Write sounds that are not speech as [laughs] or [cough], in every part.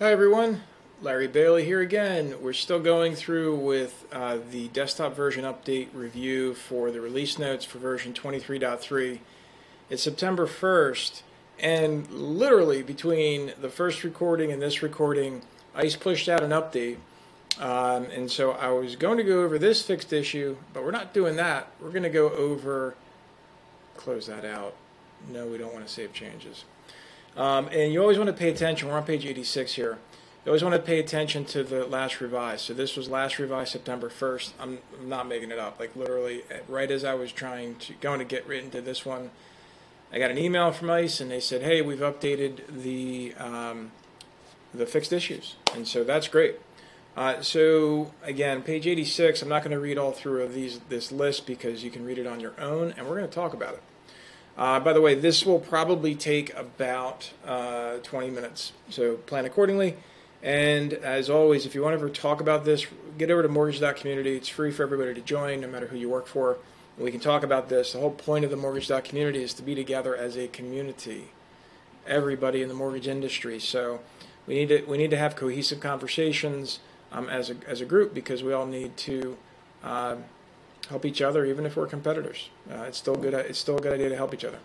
Hi everyone, Larry Bailey here again. We're still going through with uh, the desktop version update review for the release notes for version 23.3. It's September 1st, and literally between the first recording and this recording, ICE pushed out an update. Um, and so I was going to go over this fixed issue, but we're not doing that. We're going to go over, close that out. No, we don't want to save changes. Um, and you always want to pay attention. We're on page 86 here. You always want to pay attention to the last revise. So this was last revised September 1st. I'm, I'm not making it up. Like literally, right as I was trying to going to get written to this one, I got an email from ICE and they said, "Hey, we've updated the um, the fixed issues," and so that's great. Uh, so again, page 86. I'm not going to read all through of these this list because you can read it on your own, and we're going to talk about it. Uh, by the way, this will probably take about uh, 20 minutes, so plan accordingly. And as always, if you want to ever talk about this, get over to mortgage.community. It's free for everybody to join, no matter who you work for. We can talk about this. The whole point of the mortgage.community is to be together as a community, everybody in the mortgage industry. So we need to we need to have cohesive conversations um, as a as a group because we all need to. Uh, help each other, even if we're competitors. Uh, it's still good. It's still a good idea to help each other.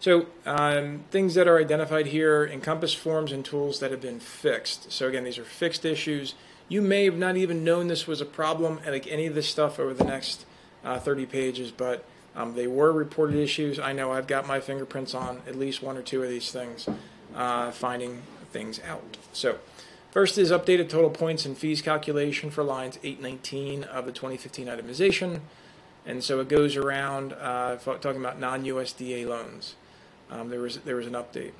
So um, things that are identified here encompass forms and tools that have been fixed. So again, these are fixed issues. You may have not even known this was a problem, like any of this stuff over the next uh, 30 pages, but um, they were reported issues. I know I've got my fingerprints on at least one or two of these things, uh, finding things out. So First is updated total points and fees calculation for lines 819 of the 2015 itemization. And so it goes around uh, talking about non-USDA loans. Um, there was there was an update.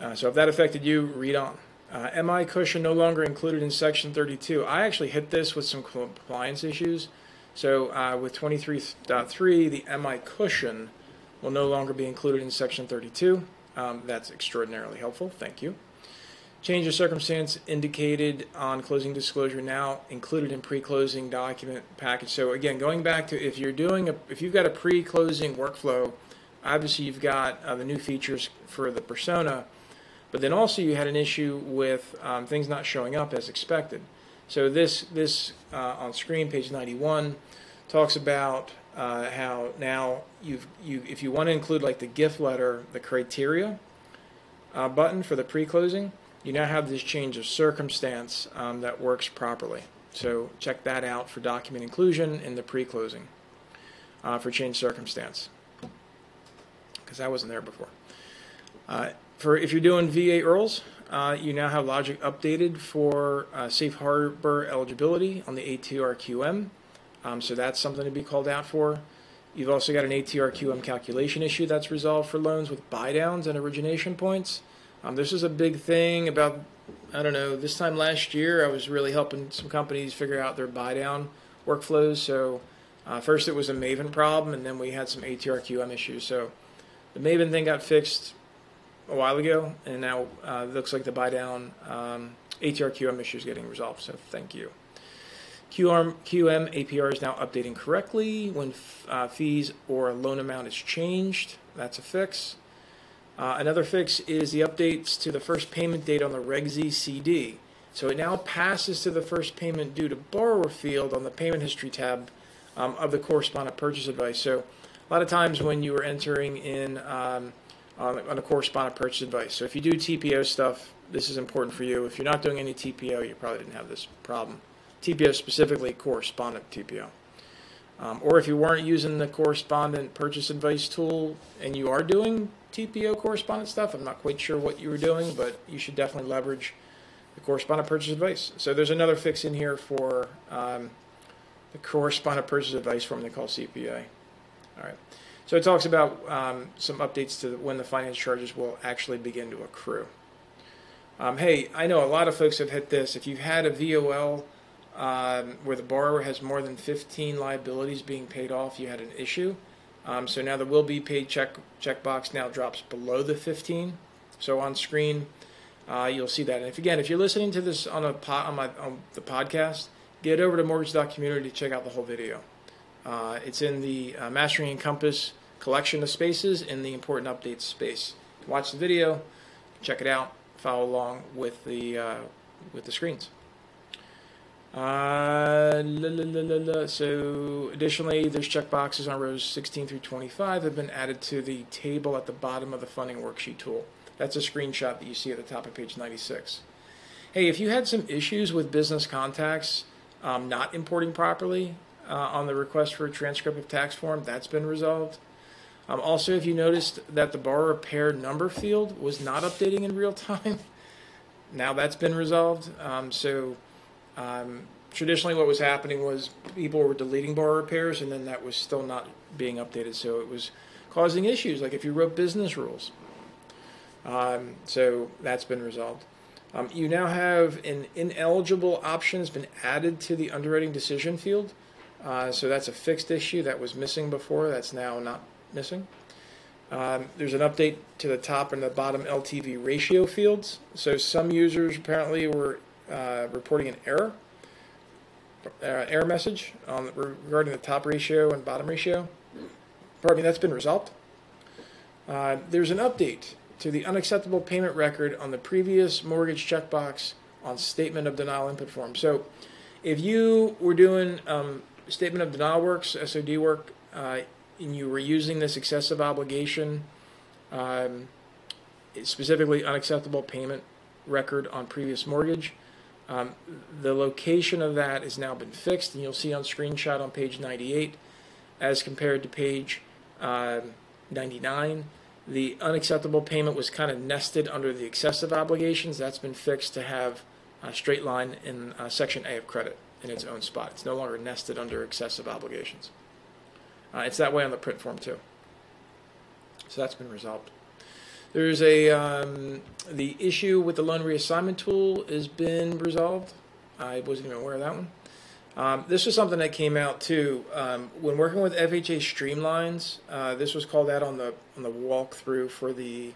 Uh, so if that affected you, read on. Uh, MI cushion no longer included in section 32. I actually hit this with some compliance issues. So uh, with 23.3, the MI cushion will no longer be included in section 32. Um, that's extraordinarily helpful. Thank you. Change of circumstance indicated on closing disclosure now included in pre-closing document package. So again, going back to if you're doing a, if you've got a pre-closing workflow, obviously you've got uh, the new features for the persona, but then also you had an issue with um, things not showing up as expected. So this this uh, on screen, page 91, talks about uh, how now you've you if you want to include like the gift letter, the criteria uh, button for the pre-closing you now have this change of circumstance um, that works properly. So check that out for document inclusion in the pre-closing uh, for change circumstance because that wasn't there before. Uh, for if you're doing VA IRRRLs, uh, you now have logic updated for uh, safe harbor eligibility on the ATRQM. Um, so that's something to be called out for. You've also got an ATRQM calculation issue that's resolved for loans with buy downs and origination points. Um, this is a big thing about, I don't know, this time last year I was really helping some companies figure out their buy down workflows. So uh, first it was a Mavent problem, and then we had some ATRQM issues. So the Mavent thing got fixed a while ago, and now uh, looks like the buy down um, ATRQM issue is getting resolved. So thank you. QM, QM APR is now updating correctly when uh, fees or loan amount is changed. That's a fix. Uh, another fix is the updates to the first payment date on the Reg Z CD. So it now passes to the first payment due to borrower field on the payment history tab um, of the correspondent purchase advice. So a lot of times when you are entering in um, on, on a correspondent purchase advice. So if you do TPO stuff, this is important for you. If you're not doing any TPO, you probably didn't have this problem. TPO specifically correspondent TPO. Um, or if you weren't using the correspondent purchase advice tool and you are doing TPO correspondent stuff, I'm not quite sure what you were doing, but you should definitely leverage the correspondent purchase advice. So there's another fix in here for um, the correspondent purchase advice form they call CPA. All right. So it talks about um, some updates to when the finance charges will actually begin to accrue. Um, hey, I know a lot of folks have hit this. If you've had a VOL um, where the borrower has more than 15 liabilities being paid off, you had an issue. Um, so now the will be paid check checkbox now drops below the 15. So on screen, uh, you'll see that. And if again, if you're listening to this on a on, my, on the podcast, get over to mortgage.community to check out the whole video. Uh, it's in the uh, Mastering Encompass collection of spaces in the important updates space. Watch the video, check it out, follow along with the uh, with the screens. La, la, la, so, additionally, there's checkboxes on rows 16 through 25 have been added to the table at the bottom of the funding worksheet tool. That's a screenshot that you see at the top of page 96. Hey, if you had some issues with business contacts um, not importing properly uh, on the request for a transcript of tax form, that's been resolved. Um, also, if you noticed that the borrower pair number field was not updating in real time, [laughs] now that's been resolved. Um, so, um, traditionally, what was happening was people were deleting borrower pairs, and then that was still not being updated. So it was causing issues, like if you wrote business rules. Um, so that's been resolved. Um, you now have an ineligible option has been added to the underwriting decision field. Uh, so that's a fixed issue that was missing before. That's now not missing. Um, there's an update to the top and the bottom LTV ratio fields. So some users apparently were uh, reporting an error, uh, error message on, regarding the top ratio and bottom ratio. Pardon me, that's been resolved. Uh, there's an update to the unacceptable payment record on the previous mortgage checkbox on statement of denial input form. So if you were doing um, statement of denial works, SOD work, uh, and you were using this excessive obligation, um, specifically unacceptable payment record on previous mortgage, um, the location of that has now been fixed, and you'll see on screenshot on page 98 as compared to page uh, 99. The unacceptable payment was kind of nested under the excessive obligations. That's been fixed to have a straight line in uh, section A of credit in its own spot. It's no longer nested under excessive obligations. Uh, it's that way on the print form too. So that's been resolved. There's a um, the issue with the loan reassignment tool has been resolved. I wasn't even aware of that one. Um, this was something that came out too um, when working with FHA Streamlines. Uh, this was called out on the on the walkthrough for the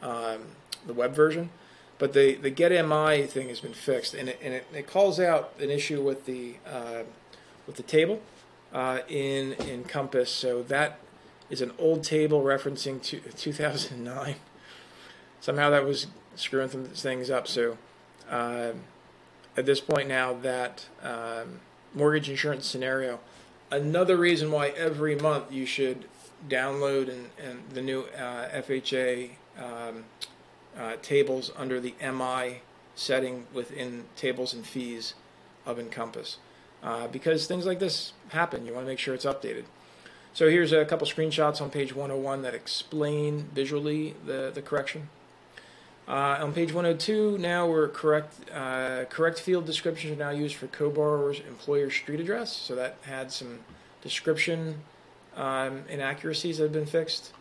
um, the web version, but the the Get MI thing has been fixed, and it, and it, it calls out an issue with the uh, with the table uh, in Encompass. So that is an old table referencing to 2009. Somehow that was screwing things up. So uh, at this point now, that um, mortgage insurance scenario. Another reason why every month you should download and, and the new uh, FHA um, uh, tables under the MI setting within tables and fees of Encompass. Uh, because things like this happen. You want to make sure it's updated. So here's a couple screenshots on page 101 that explain visually the, the correction. Uh, on page 102, now we're correct. Uh, correct field descriptions are now used for co-borrower's employer street address. So that had some description um, inaccuracies that have been fixed.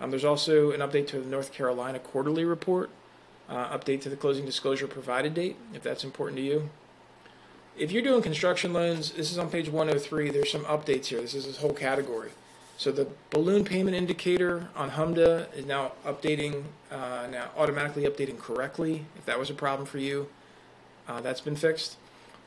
Um, there's also an update to the North Carolina quarterly report, uh, update to the closing disclosure provided date, if that's important to you. If you're doing construction loans, this is on page 103. There's some updates here. This is this whole category. So the balloon payment indicator on HMDA is now updating, uh, now automatically updating correctly. If that was a problem for you, uh, that's been fixed.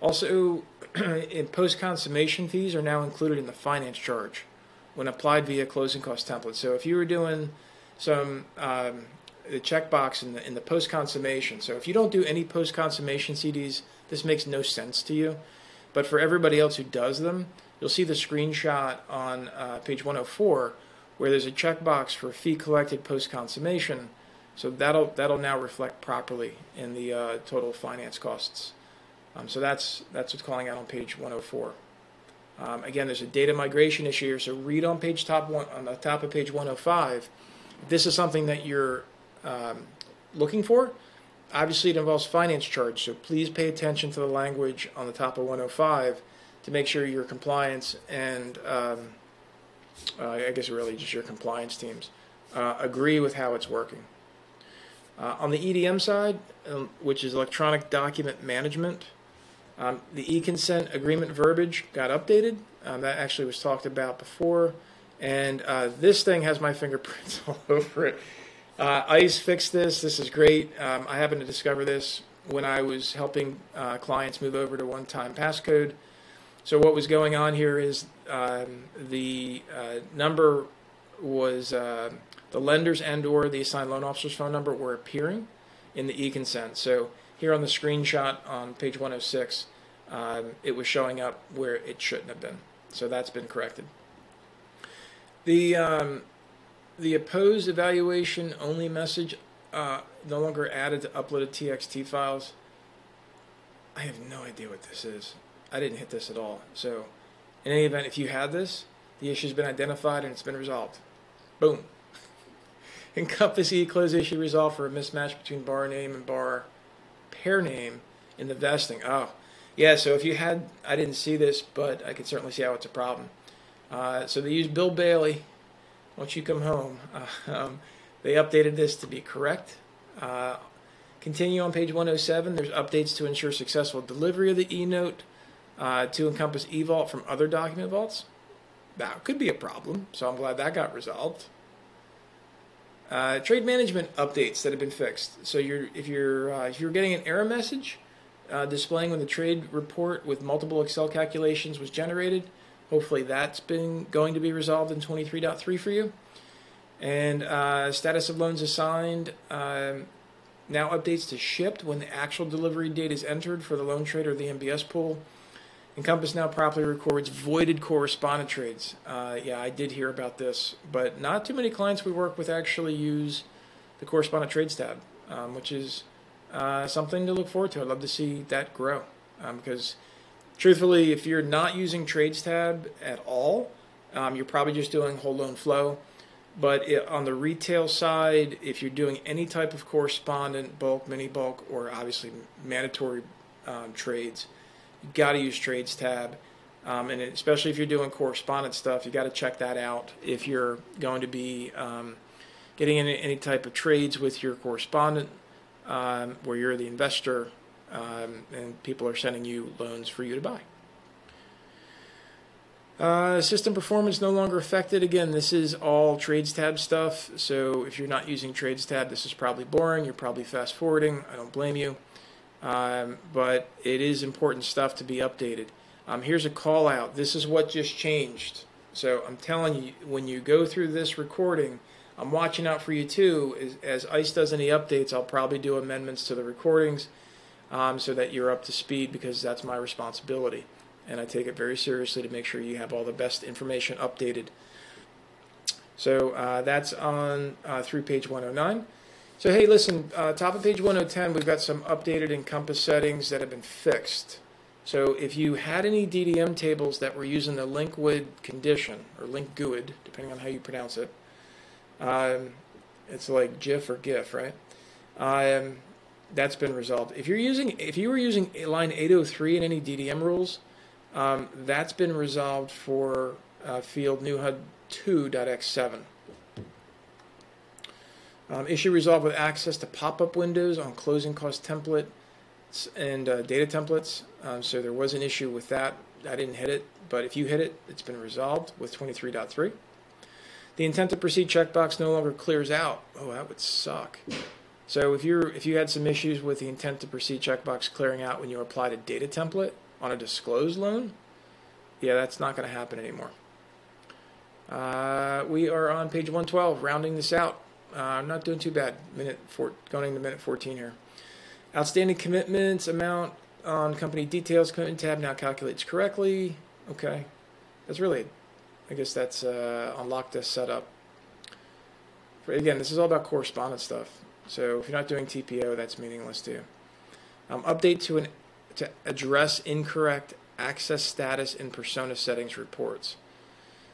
Also, [clears throat] in post consummation fees are now included in the finance charge when applied via closing cost template. So if you were doing some um, the checkbox in the in the post consummation, so if you don't do any post consummation CDs, this makes no sense to you. But for everybody else who does them, you'll see the screenshot on uh, page 104 where there's a checkbox for fee collected post consummation. So that'll that'll now reflect properly in the uh, total finance costs. Um, so that's that's what's calling out on page 104. Um, again, there's a data migration issue here. So read on page top one on the top of page 105. This is something that you're um, looking for. Obviously, it involves finance charge, so please pay attention to the language on the top of 105 to make sure your compliance and um, uh, I guess really just your compliance teams uh, agree with how it's working. Uh, on the EDM side, um, which is electronic document management, um, the e-consent agreement verbiage got updated. Um, that actually was talked about before, and uh, this thing has my [laughs] fingerprints [laughs] all over it. Uh, ICE fixed this. This is great. Um, I happened to discover this when I was helping uh, clients move over to one-time passcode. So what was going on here is um, the uh, number was uh, the lender's and or the assigned loan officer's phone number were appearing in the e-consent. So here on the screenshot on page 106, um, it was showing up where it shouldn't have been. So that's been corrected. The um, the Aspose evaluation only message uh, no longer added to uploaded TXT files. I have no idea what this is. I didn't hit this at all. So, in any event, if you had this, the issue's been identified and it's been resolved. Boom. [laughs] Encompass E close issue resolved for a mismatch between bar name and bar pair name in the vesting. Oh, yeah. So if you had, I didn't see this, but I could certainly see how it's a problem. Uh, so they used Bill Bailey. Once you come home, uh, [laughs] um, they updated this to be correct. Uh, continue on page 107. There's updates to ensure successful delivery of the e-note uh, to encompass eVault from other document vaults. That could be a problem, so I'm glad that got resolved. Uh, trade management updates that have been fixed. So you're if you're uh, if you're getting an error message uh, displaying when the trade report with multiple Excel calculations was generated, hopefully that's been going to be resolved in 23.3 for you. And uh, status of loans assigned um, now updates to shipped when the actual delivery date is entered for the loan trade or the MBS pool. Encompass now properly records voided correspondent trades. Uh, yeah, I did hear about this, but not too many clients we work with actually use the correspondent trades tab, um, which is uh, something to look forward to. I'd love to see that grow um, because, truthfully, if you're not using trades tab at all, um, you're probably just doing whole loan flow. But it, on the retail side, if you're doing any type of correspondent, bulk, mini bulk, or obviously mandatory um, trades, you got to use trades tab. Um, and especially if you're doing correspondent stuff, you got to check that out. If you're going to be um, getting any, any, type of trades with your correspondent, um, where you're the investor, um, and people are sending you loans for you to buy. Uh, system performance no longer affected. Again, this is all trades tab stuff. So if you're not using trades tab, this is probably boring. You're probably fast forwarding. I don't blame you. Um, but it is important stuff to be updated. Um, here's a call out. This is what just changed. So I'm telling you, when you go through this recording, I'm watching out for you too. As, as ICE does any updates, I'll probably do amendments to the recordings um, so that you're up to speed because that's my responsibility. And I take it very seriously to make sure you have all the best information updated. So uh, that's on uh, through page 109. So hey, listen, uh, top of page 110, we've got some updated Encompass settings that have been fixed. So if you had any DDM tables that were using the LINQUID condition, or LINQGUID, depending on how you pronounce it, um, it's like GIF or GIF, right? Um, that's been resolved. If you're using, if you were using line 803 in any DDM rules, um, that's been resolved for uh, field NewHUD 2.x7. Um, issue resolved with access to pop-up windows on closing cost template and uh, data templates. Um, so there was an issue with that. I didn't hit it, but if you hit it, it's been resolved with 23.3. The intent to proceed checkbox no longer clears out. Oh, that would suck. So if you're if you had some issues with the intent to proceed checkbox clearing out when you applied a data template on a disclosed loan, yeah, that's not going to happen anymore. Uh, we are on page 112, rounding this out. Uh, I'm not doing too bad. Minute four, going to minute 14 here. Outstanding commitments amount on company details commitment tab now calculates correctly. Okay, that's really, I guess that's uh, unlock this setup. For, again, this is all about correspondence stuff. So if you're not doing TPO, that's meaningless too. Um, update to an to address incorrect access status in persona settings reports.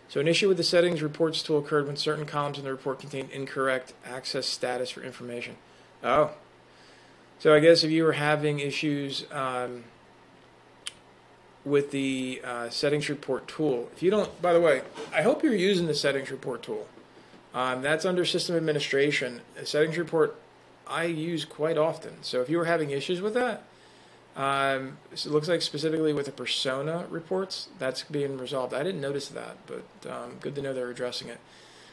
So an issue with the settings reports tool occurred when certain columns in the report contained incorrect access status for information. Oh. So I guess if you were having issues um, with the uh, settings report tool, if you don't, by the way, I hope you're using the settings report tool. Um, that's under system administration. Settings report I use quite often. So if you were having issues with that, um, so it looks like specifically with the persona reports, that's being resolved. I didn't notice that, but um, good to know they're addressing it.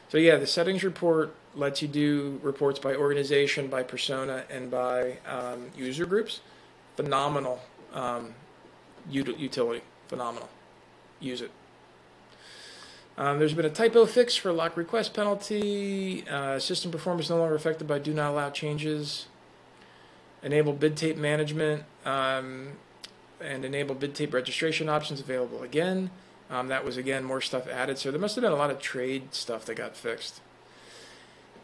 So yeah, the settings report lets you do reports by organization, by persona, and by um, user groups. Phenomenal um, utility. Phenomenal. Use it. Um, there's been a typo fix for lock request penalty. Uh, system performance no longer affected by do not allow changes. Enable bid tape management, um, and enable bid tape registration options available again. Um, that was again more stuff added. So there must have been a lot of trade stuff that got fixed.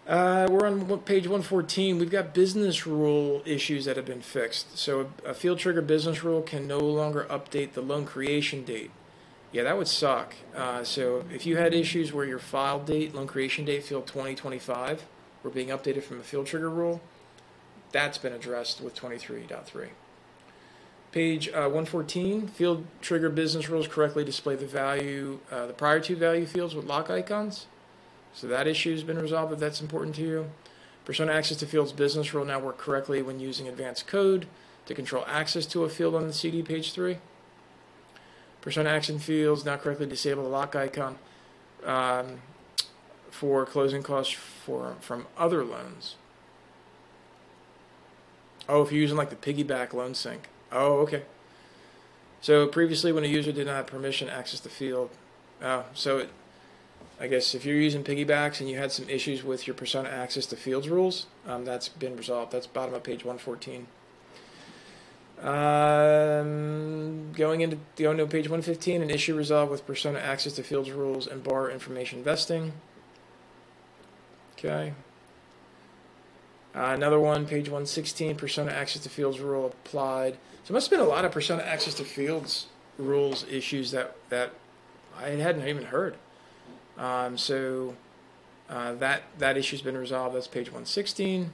Uh, we're on page 114. We've got business rule issues that have been fixed. So a, a field trigger business rule can no longer update the loan creation date. Yeah, that would suck. Uh, so if you had issues where your file date, loan creation date, field 2025 were being updated from a field trigger rule, that's been addressed with 23.3. Page uh, 114, field trigger business rules correctly display the value, uh, the prior two value fields with lock icons. So that issue has been resolved if that's important to you. Persona access to fields business rule now work correctly when using advanced code to control access to a field on the CD page 3. Persona action fields now correctly disable the lock icon um, for closing costs for from other loans. Oh, if you're using like the piggyback loan sync. Oh, okay. So previously, when a user did not have permission to access the field, oh, so it, I guess if you're using piggybacks and you had some issues with your persona access to fields rules, um, that's been resolved. That's bottom of page 114. Um, going into going to page 115, an issue resolved with persona access to fields rules and bar information vesting. Okay. Uh, another one, page 116, persona access to fields rule applied. So must have been a lot of persona access to fields rules issues that, that I hadn't even heard. Um, so uh, that that issue's been resolved. That's page 116.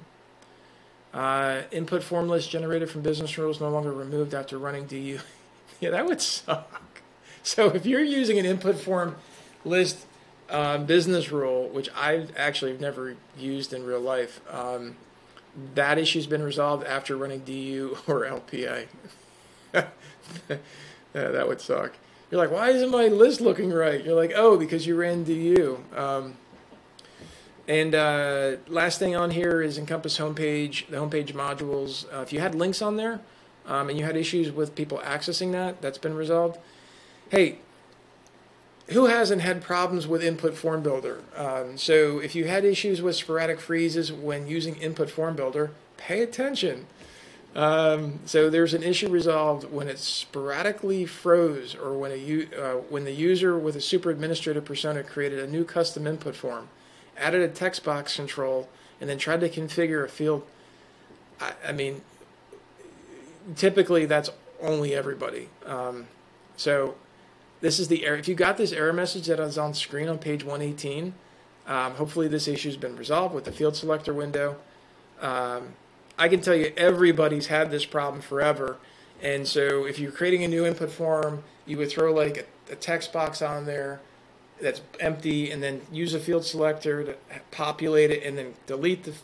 Uh, input form list generated from business rules no longer removed after running DU. [laughs] yeah, that would suck. So if you're using an input form list uh, business rule, which I've actually never used in real life, um, that issue's been resolved after running DU [laughs] or LPA. [laughs] yeah, that would suck. You're like, why isn't my list looking right? You're like, oh, because you ran DU. Um, and uh, last thing on here is Encompass homepage, the homepage modules. Uh, if you had links on there um, and you had issues with people accessing that, that's been resolved. Hey, who hasn't had problems with Input Form Builder? Um, so if you had issues with sporadic freezes when using Input Form Builder, pay attention. Um, so there's an issue resolved when it sporadically froze, or when a uh, when the user with a super administrative persona created a new custom input form, added a text box control, and then tried to configure a field. I, I mean, typically that's only everybody. Um, so this is the error. If you got this error message that is on screen on page 118, um, hopefully this issue has been resolved with the field selector window. Um, I can tell you everybody's had this problem forever. And so if you're creating a new input form, you would throw like a, a text box on there that's empty and then use a field selector to populate it and then delete the.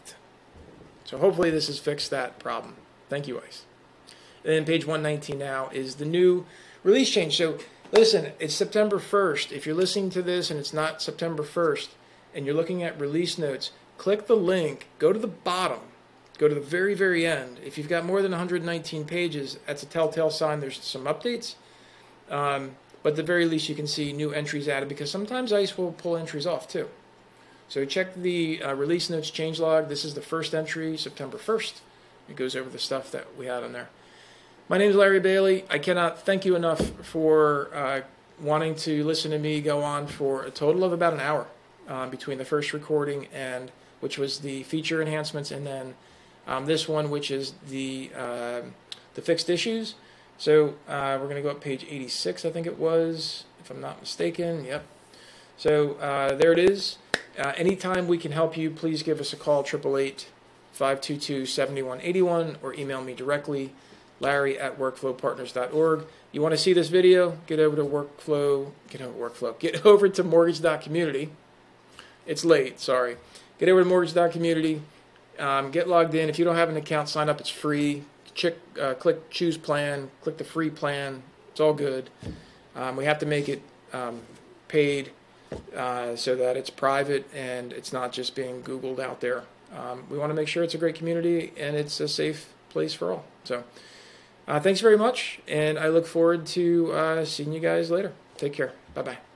So hopefully this has fixed that problem. Thank you, ICE. And then page 119 now is the new release change. So listen, it's September 1st. If you're listening to this and it's not September 1st and you're looking at release notes, click the link, go to the bottom, Go to the very, very end. If you've got more than 119 pages, that's a telltale sign there's some updates. Um, but at the very least, you can see new entries added because sometimes ICE will pull entries off too. So check the uh, release notes change log. This is the first entry, September 1st. It goes over the stuff that we had on there. My name is Larry Bailey. I cannot thank you enough for uh, wanting to listen to me go on for a total of about an hour uh, between the first recording and which was the feature enhancements and then um, this one, which is the uh, the fixed issues. So uh, we're going to go up page 86, I think it was, if I'm not mistaken. Yep. So uh, there it is. Anytime we can help you, please give us a call, 888 522 7181, or email me directly, larry at workflowpartners.org. You want to see this video? Get over to Workflow, get over Workflow, get [laughs] over to Mortgage.community. It's late, sorry. Get over to Mortgage.community um, get logged in. If you don't have an account, sign up. It's free. Check, uh, click choose plan. Click the free plan. It's all good. Um, we have to make it um, paid uh, so that it's private and it's not just being Googled out there. Um, we want to make sure it's a great community and it's a safe place for all. So, thanks very much, and I look forward to uh, seeing you guys later. Take care. Bye bye.